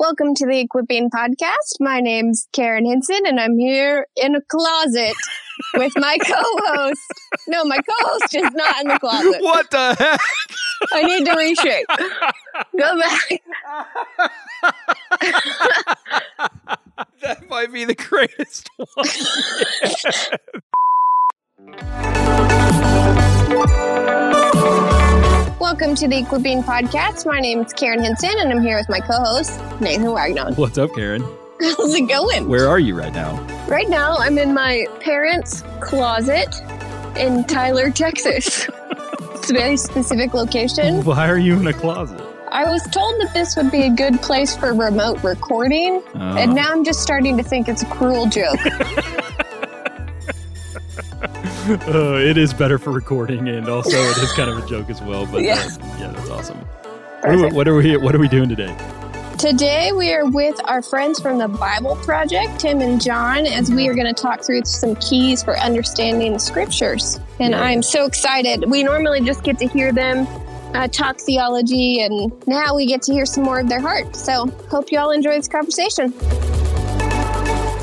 Welcome to the Equipping Podcast. My name's Karen Hinson, and I'm here in a closet with my co-host. No, my co-host is not in the closet. What the heck? I need to reshape. Go back. that might be the greatest one. Welcome to the Equipping Podcast. My name is Karen Hinson, and I'm here with my co-host Nathan Wagnon. What's up, Karen? How's it going? Where are you right now? Right now, I'm in my parents' closet in Tyler, Texas. it's a very specific location. Why are you in a closet? I was told that this would be a good place for remote recording, Oh. and uh-huh. now I'm just starting to think it's a cruel joke. Uh, it is better for recording, and also it is kind of a joke as well. But Yeah. yeah, yeah that's awesome. What are, we, what are we? What are we doing today? Today, we are with our friends from the Bible Project, Tim and Jon, as we are going to talk through some keys for understanding the scriptures. And Yeah. I'm so excited. We normally just get to hear them uh, talk theology, and now we get to hear some more of their heart. So, hope you all enjoy this conversation.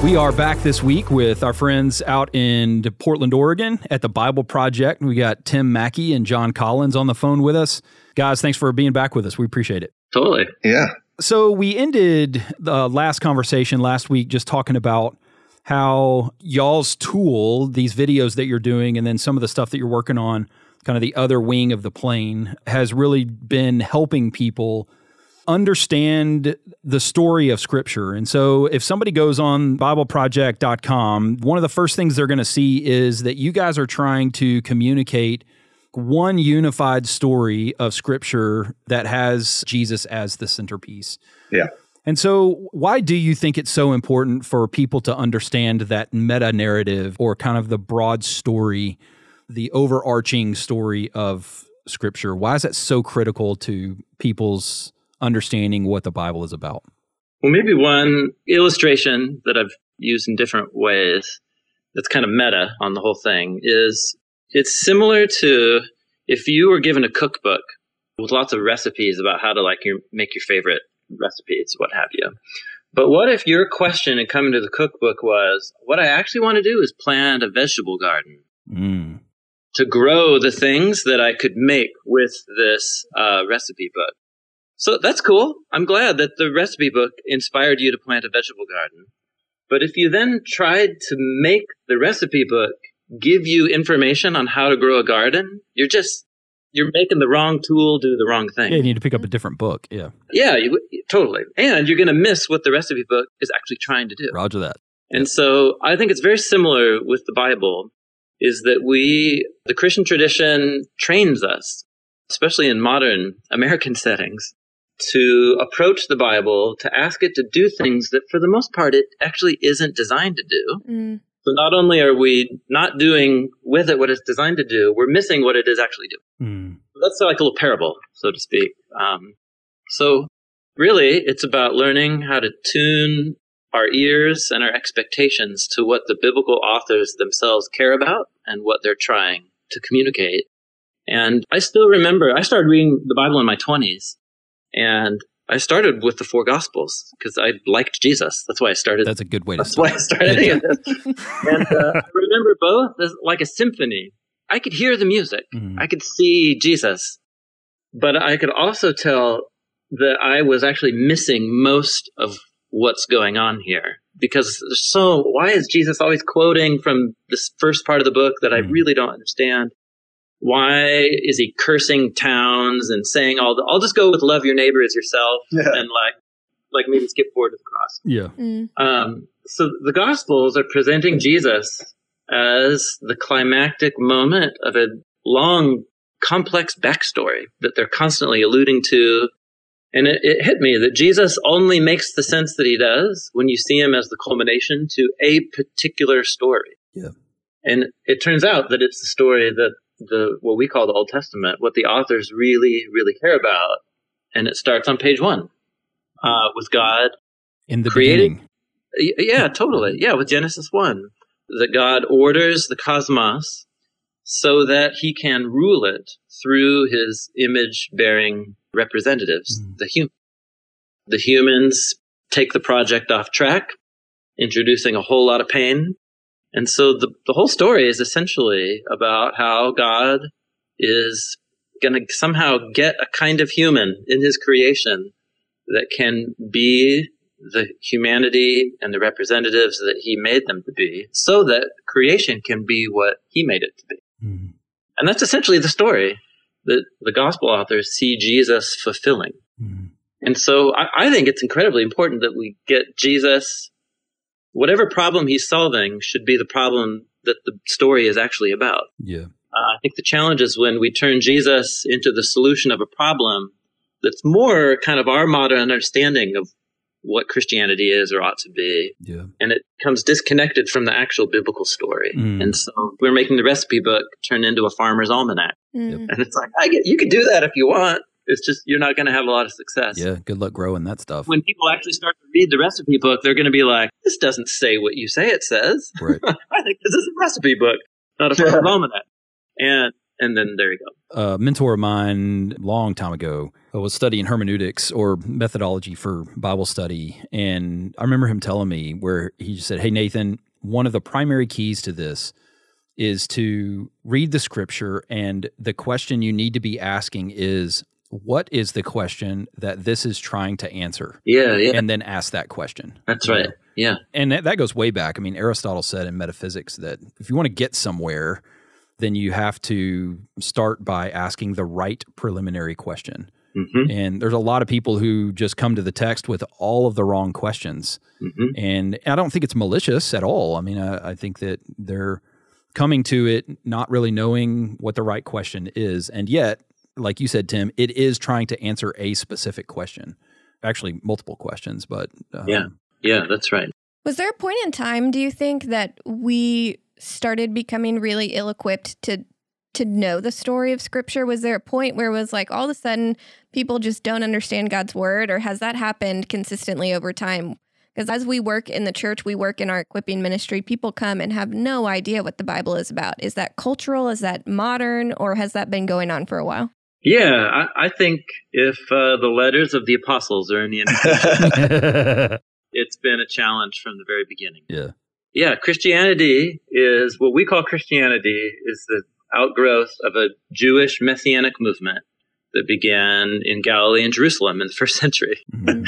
We are back this week with our friends out in Portland, Oregon at the Bible Project. We got Tim Mackie and Jon Collins on the phone with us. Guys, thanks for being back with us. We appreciate it. Totally. Yeah. So we ended the last conversation last week just talking about how y'all's tool, these videos that you're doing, and then some of the stuff that you're working on, kind of the other wing of the plane, has really been helping people understand the story of scripture. And so if somebody goes on bibleproject.com, one of the first things they're going to see is that you guys are trying to communicate one unified story of scripture that has Jesus as the centerpiece. Yeah. And so, why do you think it's so important for people to understand that meta narrative or kind of the broad story, the overarching story of scripture? Why is that so critical to people's understanding what the Bible is about? Well, maybe one illustration that I've used in different ways that's kind of meta on the whole thing is it's similar to if you were given a cookbook with lots of recipes about how to like your, make your favorite recipes, what have you. But what if your question in coming to the cookbook was, what I actually want to do is plant a vegetable garden Mm. to grow the things that I could make with this uh, recipe book. So that's cool. I'm glad that the recipe book inspired you to plant a vegetable garden. But if you then tried to make the recipe book give you information on how to grow a garden, you're just you're making the wrong tool do the wrong thing. Yeah, you need to pick up a different book. Yeah, Yeah, you, totally. And you're going to miss what the recipe book is actually trying to do. roger that. And so I think it's very similar with the Bible is that we, the Christian tradition trains us, especially in modern American settings, to approach the Bible, to ask it to do things that for the most part it actually isn't designed to do. So not only are we not doing with it what it's designed to do, we're missing what it is actually doing. Mm. That's like a little parable, so to speak. Um, so really, it's about learning how to tune our ears and our expectations to what the biblical authors themselves care about and what they're trying to communicate. And I still remember, I started reading the Bible in my 20s, and I started with the four Gospels because I liked Jesus. That's why I started. That's a good way to That's why start. I started doing. And uh, I remember both as like a symphony. I could hear the music. Mhm. I could see Jesus, but I could also tell that I was actually missing most of what's going on here because so why is Jesus always quoting from this first part of the book that I Mhm. really don't understand? Why is he cursing towns and saying all the I'll just go with love your neighbor as yourself Yeah. and like like maybe skip forward to the cross. Yeah, Um, so the Gospels are presenting Jesus as the climactic moment of a long, complex backstory that they're constantly alluding to. And it, it hit me that Jesus only makes the sense that he does when you see him as the culmination to a particular story. Yeah. And it turns out that it's the story that the what we call the Old Testament, what the authors really, really care about. And it starts on page one uh, with God in the Creating- beginning. Yeah, totally. Yeah, with Genesis 1. That God orders the cosmos so that he can rule it through his image bearing representatives, Mhm. the hum- the humans take the project off track, introducing a whole lot of pain. And so the, the whole story is essentially about how God is going to somehow get a kind of human in his creation that can be the humanity and the representatives that he made them to be so that creation can be what he made it to be. Mm-hmm. And that's essentially the story that the gospel authors see Jesus fulfilling. Mm-hmm. And so I, I think it's incredibly important that we get Jesus, whatever problem he's solving should be the problem that the story is actually about. Yeah. Uh, I think the challenge is when we turn Jesus into the solution of a problem that's more kind of our modern understanding of what Christianity is or ought to be. Yeah. And it comes disconnected from the actual biblical story. Mm. And so we're making the recipe book turn into a farmer's almanac. Mm. And it's like, I get, you can do that if you want. It's just you're not going to have a lot of success. Yeah, good luck growing that stuff. When people actually start to read the recipe book, they're going to be like, "This doesn't say what you say it says." Right. I think this is a recipe book, not a farmer's almanac. And and then there you go. A mentor of mine, long time ago, uh, was studying hermeneutics or methodology for Bible study, and I remember him telling me where he just said, "Hey Nathan, one of the primary keys to this." Is to read the scripture, and the question you need to be asking is what is the question that this is trying to answer? Yeah, yeah. And then ask that question. That's right. Yeah. And that, that goes way back. I mean, Aristotle said in metaphysics that if you want to get somewhere, then you have to start by asking the right preliminary question. Mm-hmm. And there's a lot of people who just come to the text with all of the wrong questions. Mm-hmm. And I don't think it's malicious at all. I mean, I, I think that they're coming to it not really knowing what the right question is. And yet, like you said, Tim, it is trying to answer a specific question. Actually, multiple questions, but um, yeah, yeah, that's right. Was there a point in time, do you think, that we started becoming really ill equipped to to know the story of scripture? Was there a point where it was like all of a sudden people just don't understand God's word, or has that happened consistently over time? Because as we work in the church, we work in our equipping ministry, people come and have no idea what the Bible is about. Is that cultural? Is that modern? Or has that been going on for a while? Yeah, I, I think if uh, the letters of the apostles are in the it's been a challenge from the very beginning. Yeah. Yeah, Christianity is what we call Christianity is the outgrowth of a Jewish messianic movement that began in Galilee and Jerusalem in the first century. Mm-hmm.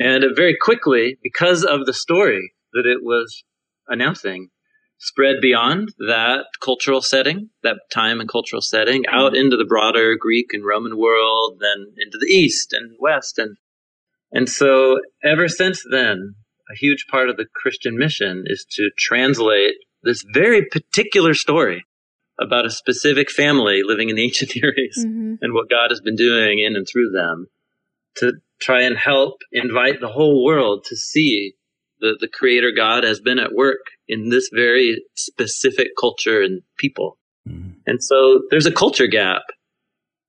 and it very quickly, because of the story that it was announcing, spread beyond that cultural setting, that time and cultural setting, out mm-hmm. into the broader Greek and Roman world, then into the East and West. And, and so ever since then, a huge part of the Christian mission is to translate this very particular story about a specific family living in the ancient Near East mm-hmm. and what God has been doing in and through them to try and help invite the whole world to see that the creator God has been at work in this very specific culture and people. Mm-hmm. And so there's a culture gap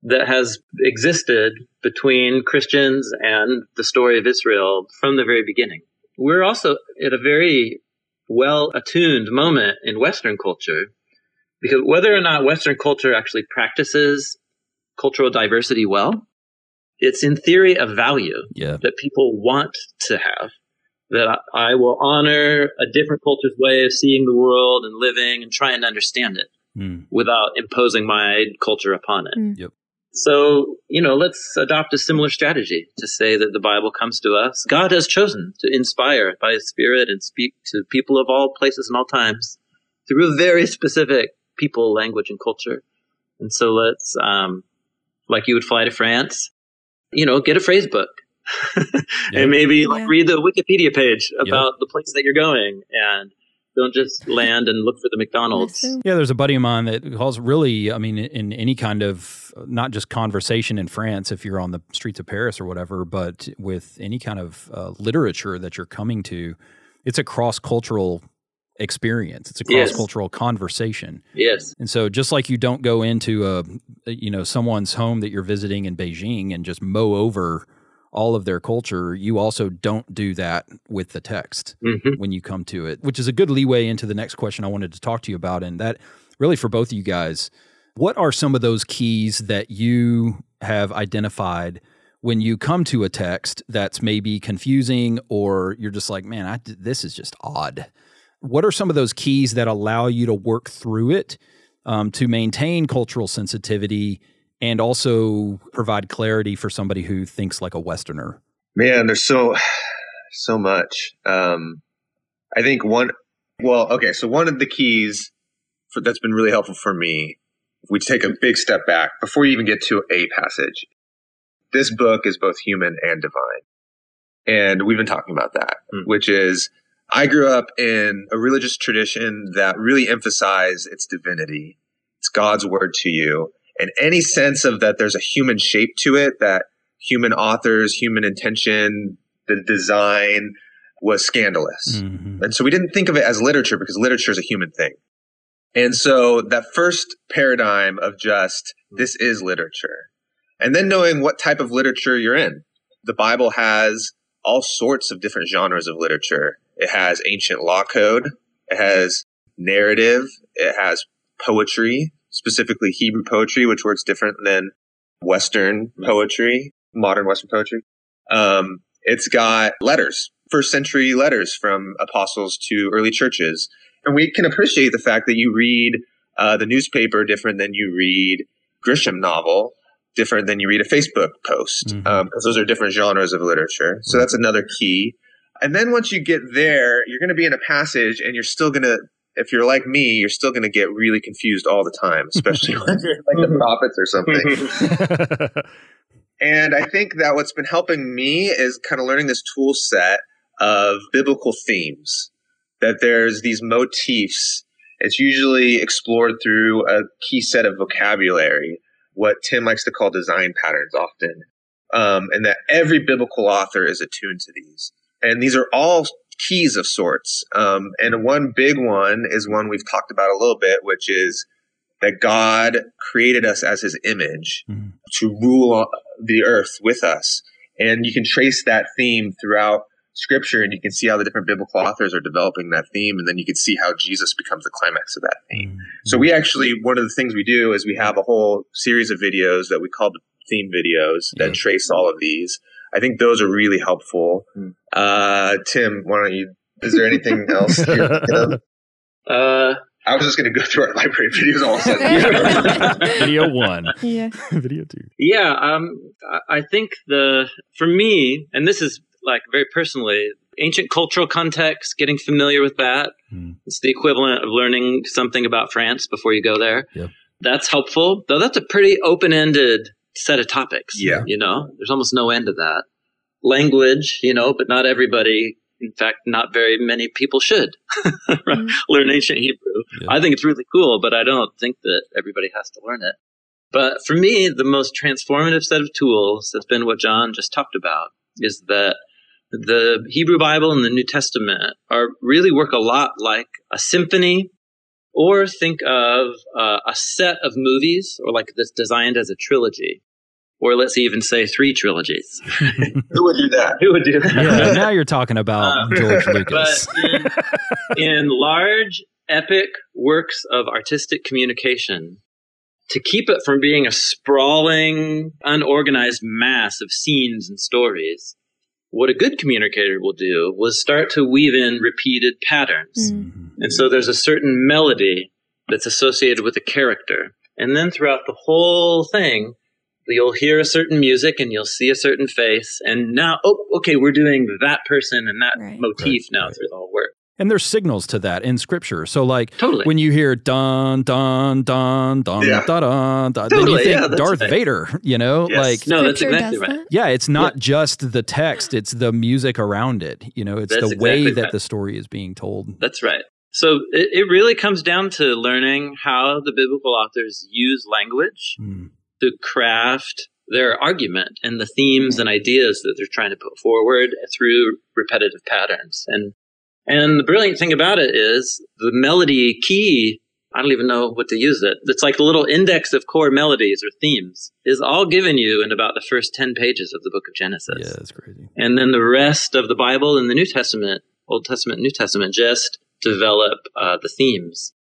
that has existed between Christians and the story of Israel from the very beginning. We're also at a very well attuned moment in Western culture because whether or not Western culture actually practices cultural diversity well, it's in theory a value yeah. that people want to have that I will honor a different culture's way of seeing the world and living and trying to understand it mm. without imposing my culture upon it. Mm. Yep. So, you know, let's adopt a similar strategy to say that the Bible comes to us. God has chosen to inspire by His Spirit and speak to people of all places and all times through a very specific people, language, and culture. And so let's, um, like you would fly to France, you know, get a phrase book and maybe like read the Wikipedia page about the place that you're going and don't just land and look for the McDonald's. Yeah, there's a buddy of mine that calls really, I mean, in any kind of not just conversation in France, if you're on the streets of Paris or whatever, but with any kind of uh, literature that you're coming to, it's a cross cultural experience. It's a cross cultural yes. conversation. Yes. And so just like you don't go into a you know someone's home that you're visiting in Beijing and just mow over all of their culture, you also don't do that with the text mm-hmm. when you come to it, which is a good leeway into the next question I wanted to talk to you about. And that really for both of you guys, what are some of those keys that you have identified when you come to a text that's maybe confusing or you're just like, man, I, this is just odd. What are some of those keys that allow you to work through it um, to maintain cultural sensitivity and also provide clarity for somebody who thinks like a Westerner? Man, there's so so much. Um, I think one. Well, okay, so one of the keys for, that's been really helpful for me, if we take a big step back before you even get to a passage, this book is both human and divine, and we've been talking about that, mm. which is I grew up in a religious tradition that really emphasized its divinity. It's God's word to you. And any sense of that there's a human shape to it, that human authors, human intention, the design was scandalous. Mm-hmm. And so we didn't think of it as literature because literature is a human thing. And so that first paradigm of just this is literature. And then knowing what type of literature you're in. The Bible has all sorts of different genres of literature. It has ancient law code, it has narrative, it has poetry, specifically Hebrew poetry, which works different than Western poetry, modern Western poetry. Um, it's got letters, first century letters from apostles to early churches. And we can appreciate the fact that you read uh, the newspaper different than you read Grisham novel, different than you read a Facebook post, because mm-hmm. um, those are different genres of literature. So that's another key. And then once you get there, you're going to be in a passage and you're still going to, if you're like me, you're still going to get really confused all the time, especially when you're like the prophets or something. and I think that what's been helping me is kind of learning this tool set of biblical themes, that there's these motifs. It's usually explored through a key set of vocabulary, what Tim likes to call design patterns often. Um, and that every biblical author is attuned to these. And these are all keys of sorts. Um, and one big one is one we've talked about a little bit, which is that God created us as his image mm-hmm. to rule the earth with us. And you can trace that theme throughout scripture and you can see how the different biblical authors are developing that theme. And then you can see how Jesus becomes the climax of that theme. Mm-hmm. So we actually, one of the things we do is we have a whole series of videos that we call the theme videos that trace all of these. I think those are really helpful. Mm. Uh, Tim, why don't you? Is there anything else? Uh, I was just going to go through our library videos all of a sudden. Video one. Yeah. Video two. Yeah. Um, I think the, for me, and this is like very personally, ancient cultural context, getting familiar with that. Hmm. It's the equivalent of learning something about France before you go there. Yep. That's helpful, though that's a pretty open ended set of topics. Yeah. You know, there's almost no end to that. Language, you know, but not everybody, in fact, not very many people should mm-hmm. learn ancient Hebrew. Yeah. I think it's really cool, but I don't think that everybody has to learn it. But for me, the most transformative set of tools that's been what Jon just talked about is that the Hebrew Bible and the New Testament are really work a lot like a symphony or think of uh, a set of movies or like that's designed as a trilogy or let's even say three trilogies. Who would do that? Who would do that? Yeah, now you're talking about um, George Lucas. But in, in large, epic works of artistic communication, to keep it from being a sprawling, unorganized mass of scenes and stories, what a good communicator will do was start to weave in repeated patterns. Mm-hmm. And so there's a certain melody that's associated with a character. And then throughout the whole thing, you'll hear a certain music and you'll see a certain face and now oh okay we're doing that person and that right. motif right. now right. through the whole work and there's signals to that in scripture. So like totally. when you hear dun dun dun dun yeah. dun dun, dun totally. then you think yeah, Darth right. Vader, you know? Yes. Like No, that's exactly right. That? Yeah, it's not yeah. just the text, it's the music around it. You know, it's that's the way exactly that right. the story is being told. That's right. So it, it really comes down to learning how the biblical authors use language mm. To craft their argument and the themes and ideas that they're trying to put forward through repetitive patterns. And and the brilliant thing about it is the melody key. I don't even know what to use it. It's like a little index of core melodies or themes is all given you in about the first 10 pages of the book of Genesis. Yeah, that's crazy. And then the rest of the Bible and the New Testament, Old Testament, New Testament, just develop uh, the themes.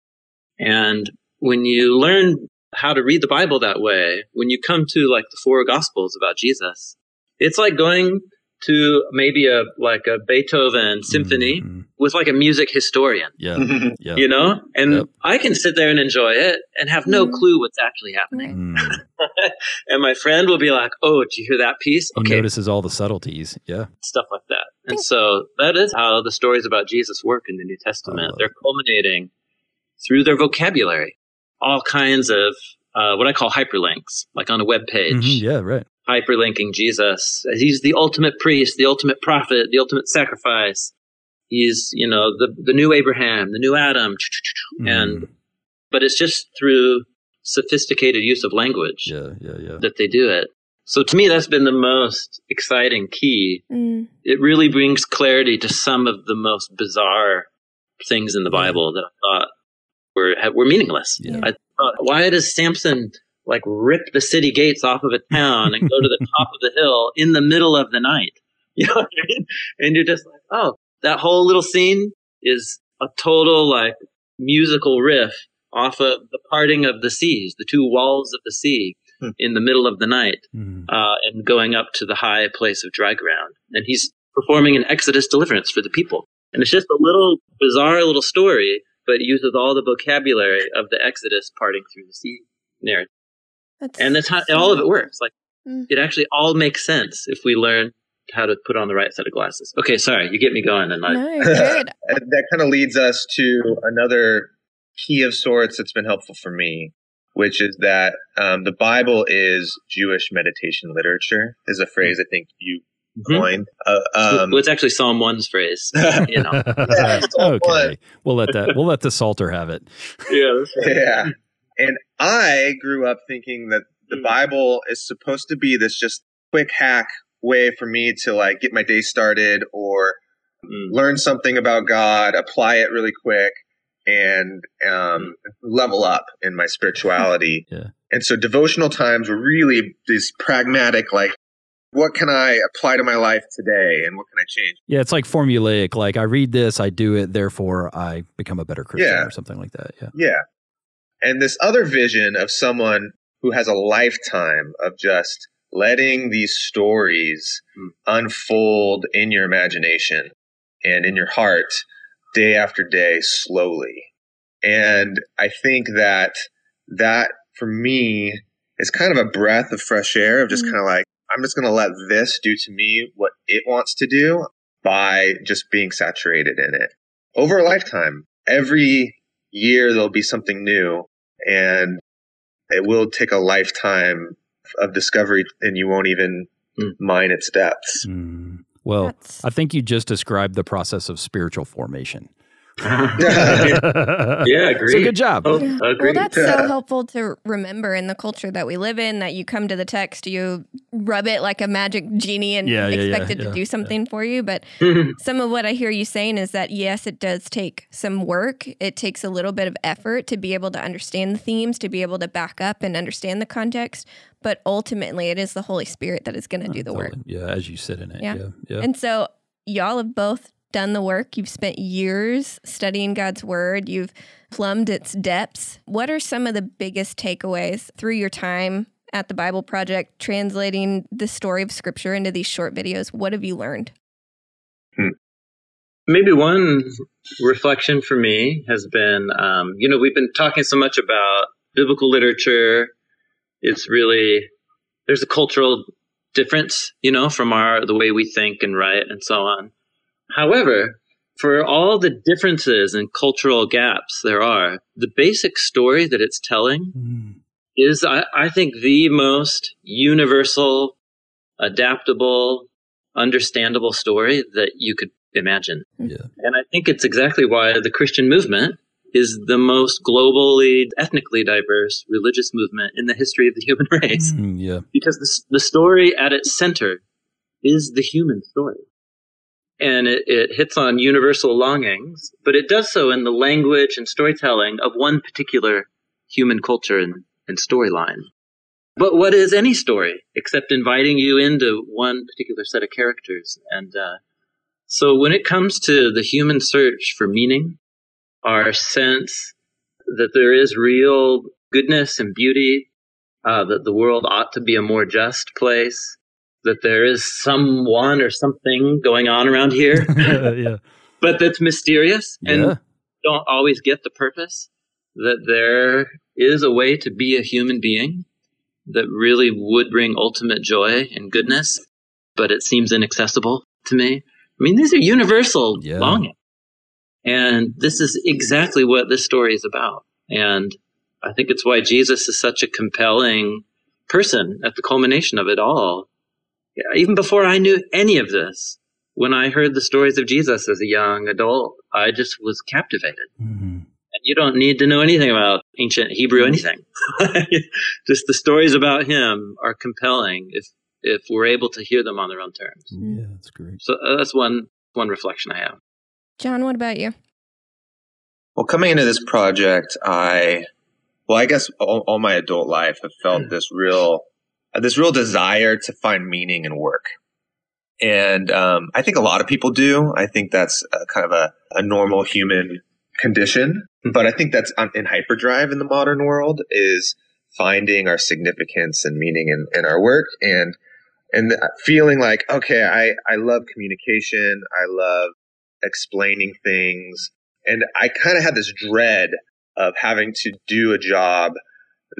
And when you learn how to read the Bible that way, when you come to like the four gospels about Jesus, It's like going to maybe a like a Beethoven symphony Mhm. with like a music historian, Yeah. Yeah. you know? And Yep. I can sit there and enjoy it and have no Mhm. clue what's actually happening. Mm. and my friend will be like, "Oh, did you hear that piece? He Okay, notices all the subtleties. Yeah. stuff like that." And so that is how the stories about Jesus work in the New Testament. They're culminating through their vocabulary, all kinds of uh, what I call hyperlinks, like on a web page, Mhm. Yeah. Right. hyperlinking Jesus. He's the ultimate priest, the ultimate prophet, the ultimate sacrifice. He's, you know, the the new Abraham, the new Adam, and Mm. but it's just through sophisticated use of language Yeah. Yeah. Yeah. that they do it. So to me, that's been the most exciting key. Mm. It really brings clarity to some of the most bizarre things in the Bible that I thought were were meaningless. Yeah. I thought, why does Samson like rip the city gates off of a town and go to the top of the hill in the middle of the night? You know what I mean? And you're just like, oh, that whole little scene is a total like musical riff off of the parting of the seas, the two walls of the sea Hmm. in the middle of the night, Mm. uh, and going up to the high place of dry ground. And he's performing an Exodus deliverance for the people. And it's just a little bizarre little story, but uses all the vocabulary of the Exodus parting through the sea narrative. That's And that's how all of it works. Like Mm. it actually all makes sense if we learn how to put on the right set of glasses. Okay, sorry, you get me going, and I, No, good. That kind of leads us to another key of sorts that's been helpful for me, which is that um, the Bible is Jewish meditation literature. Is a phrase I think you. Coined. Uh, um, well, it's actually Psalm one's phrase. You know, it's all okay. one. We'll let that. We'll let the Psalter have it. yeah, yeah. And I grew up thinking that the Mm. Bible is supposed to be this just quick hack way for me to like get my day started or Mm. learn something about God, apply it really quick, and um, level up in my spirituality. Yeah. And so devotional times were really these pragmatic, like, what can I apply to my life today and what can I change? Yeah, it's like formulaic. Like I read this, I do it, therefore I become a better Christian Yeah. or something like that. Yeah. Yeah. And this other vision of someone who has a lifetime of just letting these stories Hmm. unfold in your imagination and in your heart day after day slowly. And I think that that for me is kind of a breath of fresh air of just Mhm. kind of like, I'm just going to let this do to me what it wants to do by just being saturated in it over a lifetime. Every year there'll be something new and it will take a lifetime of discovery and you won't even Mm. mine its depths. Mm. Well, That's- I think you just described the process of spiritual formation. Yeah, So good job. Oh, Well, that's so helpful to remember in the culture that we live in that you come to the text, you rub it like a magic genie and Yeah, yeah, expect yeah, it to yeah, do yeah. something for you. But mm-hmm. some of what I hear you saying is that yes, it does take some work. It takes a little bit of effort to be able to understand the themes, to be able to back up and understand the context. But ultimately, it is the Holy Spirit that is going to do the work. Yeah, as you sit in it. Yeah. Yeah. Yeah. And so, y'all have both done the work. You've spent years studying God's word, you've plumbed its depths. What are some of the biggest takeaways through your time at the Bible Project translating the story of Scripture into these short videos? What have you learned? Maybe one reflection for me has been, um, you know, we've been talking so much about biblical literature. It's really there's a cultural difference, you know, from our the way we think and write and so on. However, for all the differences and cultural gaps there are, the basic story that it's telling Mm. is, I, I think, the most universal, adaptable, understandable story that you could imagine. Yeah. And I think it's exactly why the Christian movement is the most globally, ethnically diverse religious movement in the history of the human race. Mm, yeah. Because the, the story at its center is the human story. And it, it hits on universal longings, but it does so in the language and storytelling of one particular human culture and, and storyline. But what is any story except inviting you into one particular set of characters? And uh, so when it comes to the human search for meaning, our sense that there is real goodness and beauty, uh, that the world ought to be a more just place, that there is someone or something going on around here, yeah. but that's mysterious and Yeah. don't always get the purpose. That there is a way to be a human being that really would bring ultimate joy and goodness, but it seems inaccessible to me. I mean, these are universal Yeah. longings. And this is exactly what this story is about. And I think it's why Jesus is such a compelling person at the culmination of it all. Yeah, Even before I knew any of this, when I heard the stories of Jesus as a young adult, I just was captivated. Mhm. And you don't need to know anything about ancient Hebrew anything. just the stories about him are compelling if if we're able to hear them on their own terms. Yeah, that's great. So uh, that's one one reflection I have. Jon, what about you? Well, coming into this project, I, well, I guess all, all my adult life have felt this real, Uh, this real desire to find meaning in work. And um, I think a lot of people do. I think that's a, kind of a, a normal human condition. Hmm. But I think that's um, in hyperdrive in the modern world is finding our significance and meaning in, in our work and and feeling like okay, I I love communication. I love explaining things. And I kind of had this dread of having to do a job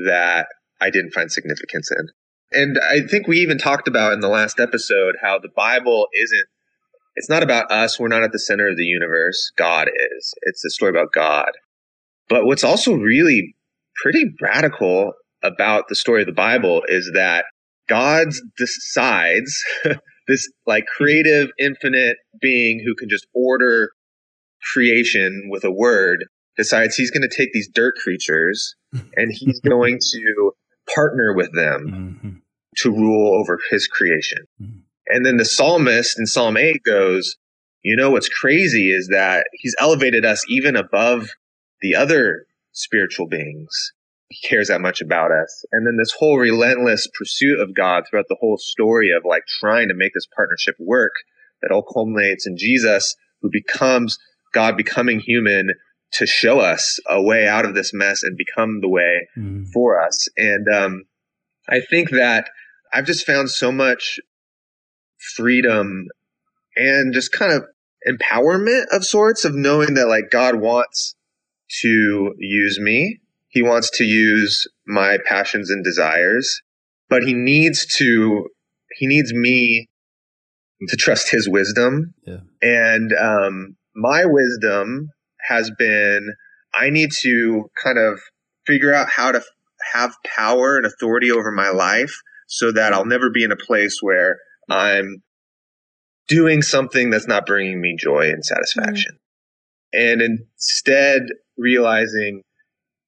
that I didn't find significance in. And I think we even talked about in the last episode how the Bible isn't, it's not about us. We're not at the center of the universe. God is. It's a story about God. But what's also really pretty radical about the story of the Bible is that God decides this like creative, infinite being who can just order creation with a word decides he's going to take these dirt creatures and he's going to partner with them Mhm. to rule over his creation. Mhm. And then the psalmist in Psalm 8 goes, you know, what's crazy is that he's elevated us even above the other spiritual beings. He cares that much about us. And then this whole relentless pursuit of God throughout the whole story of like trying to make this partnership work that all culminates in Jesus, who becomes God becoming human to show us a way out of this mess and become the way Mhm. for us. And um, I think that I've just found so much freedom and just kind of empowerment of sorts of knowing that like God wants to use me. He wants to use my passions and desires, but he needs to, he needs me to trust his wisdom. Yeah. And um, my wisdom has been I need to kind of figure out how to have power and authority over my life so that I'll never be in a place where I'm doing something that's not bringing me joy and satisfaction. Mm-hmm. And instead realizing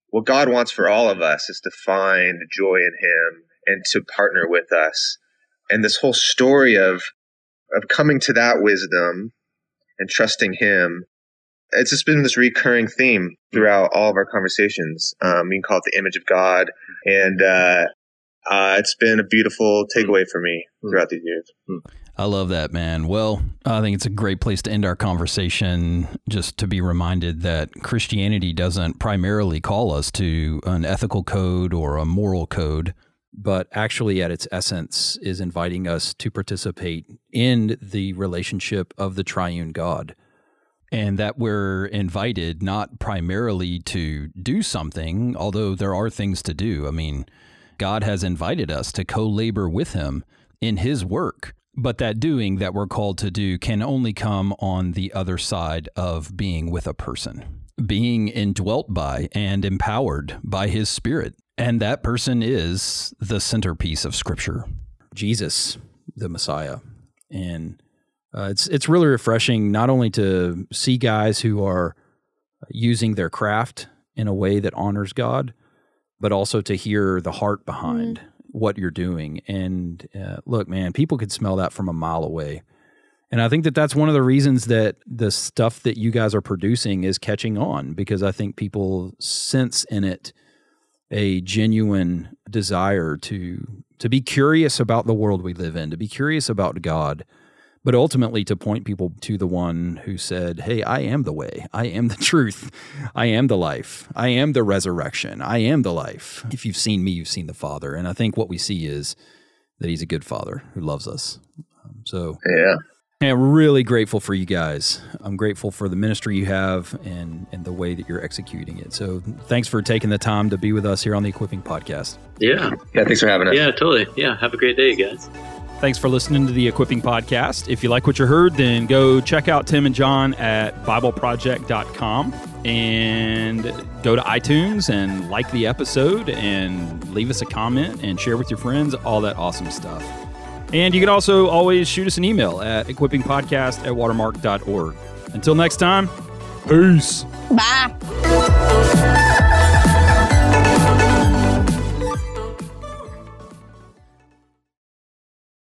what God wants for all of us is to find joy in him and to partner with us. And this whole story of of coming to that wisdom and trusting him it's just been this recurring theme throughout all of our conversations. Um, we can call it the image of God, and uh, uh, it's been a beautiful takeaway for me throughout these years. I love that, man. Well, I think it's a great place to end our conversation just to be reminded that Christianity doesn't primarily call us to an ethical code or a moral code. but actually at its essence is inviting us to participate in the relationship of the triune God. And that we're invited not primarily to do something, although there are things to do. I mean, God has invited us to co labor with Him in His work, but that doing that we're called to do can only come on the other side of being with a person, being indwelt by and empowered by His Spirit. And that person is the centerpiece of Scripture. Jesus, the Messiah, and uh, it's it's really refreshing not only to see guys who are using their craft in a way that honors God, but also to hear the heart behind what you're doing. And uh, look, man, people could smell that from a mile away. And I think that that's one of the reasons that the stuff that you guys are producing is catching on because I think people sense in it a genuine desire to to be curious about the world we live in, to be curious about God, but ultimately to point people to the one who said, "Hey, I am the way. I am the truth. I am the life. I am the resurrection. I am the life. If you've seen me, you've seen the Father." And I think what we see is that He's a good Father who loves us. Um, so, Yeah. and I'm really grateful for you guys. I'm grateful for the ministry you have and and the way that you're executing it. So, thanks for taking the time to be with us here on the Equipping Podcast. Yeah. Yeah. Thanks for having us. Yeah, totally. Yeah. Have a great day, guys. Thanks for listening to the Equipping Podcast. If you like what you heard, then go check out Tim and Jon at BibleProject.com and go to iTunes and like the episode and leave us a comment and share with your friends, all that awesome stuff. And you can also always shoot us an email at equippingpodcast at watermark.org. Until next time, peace. Bye.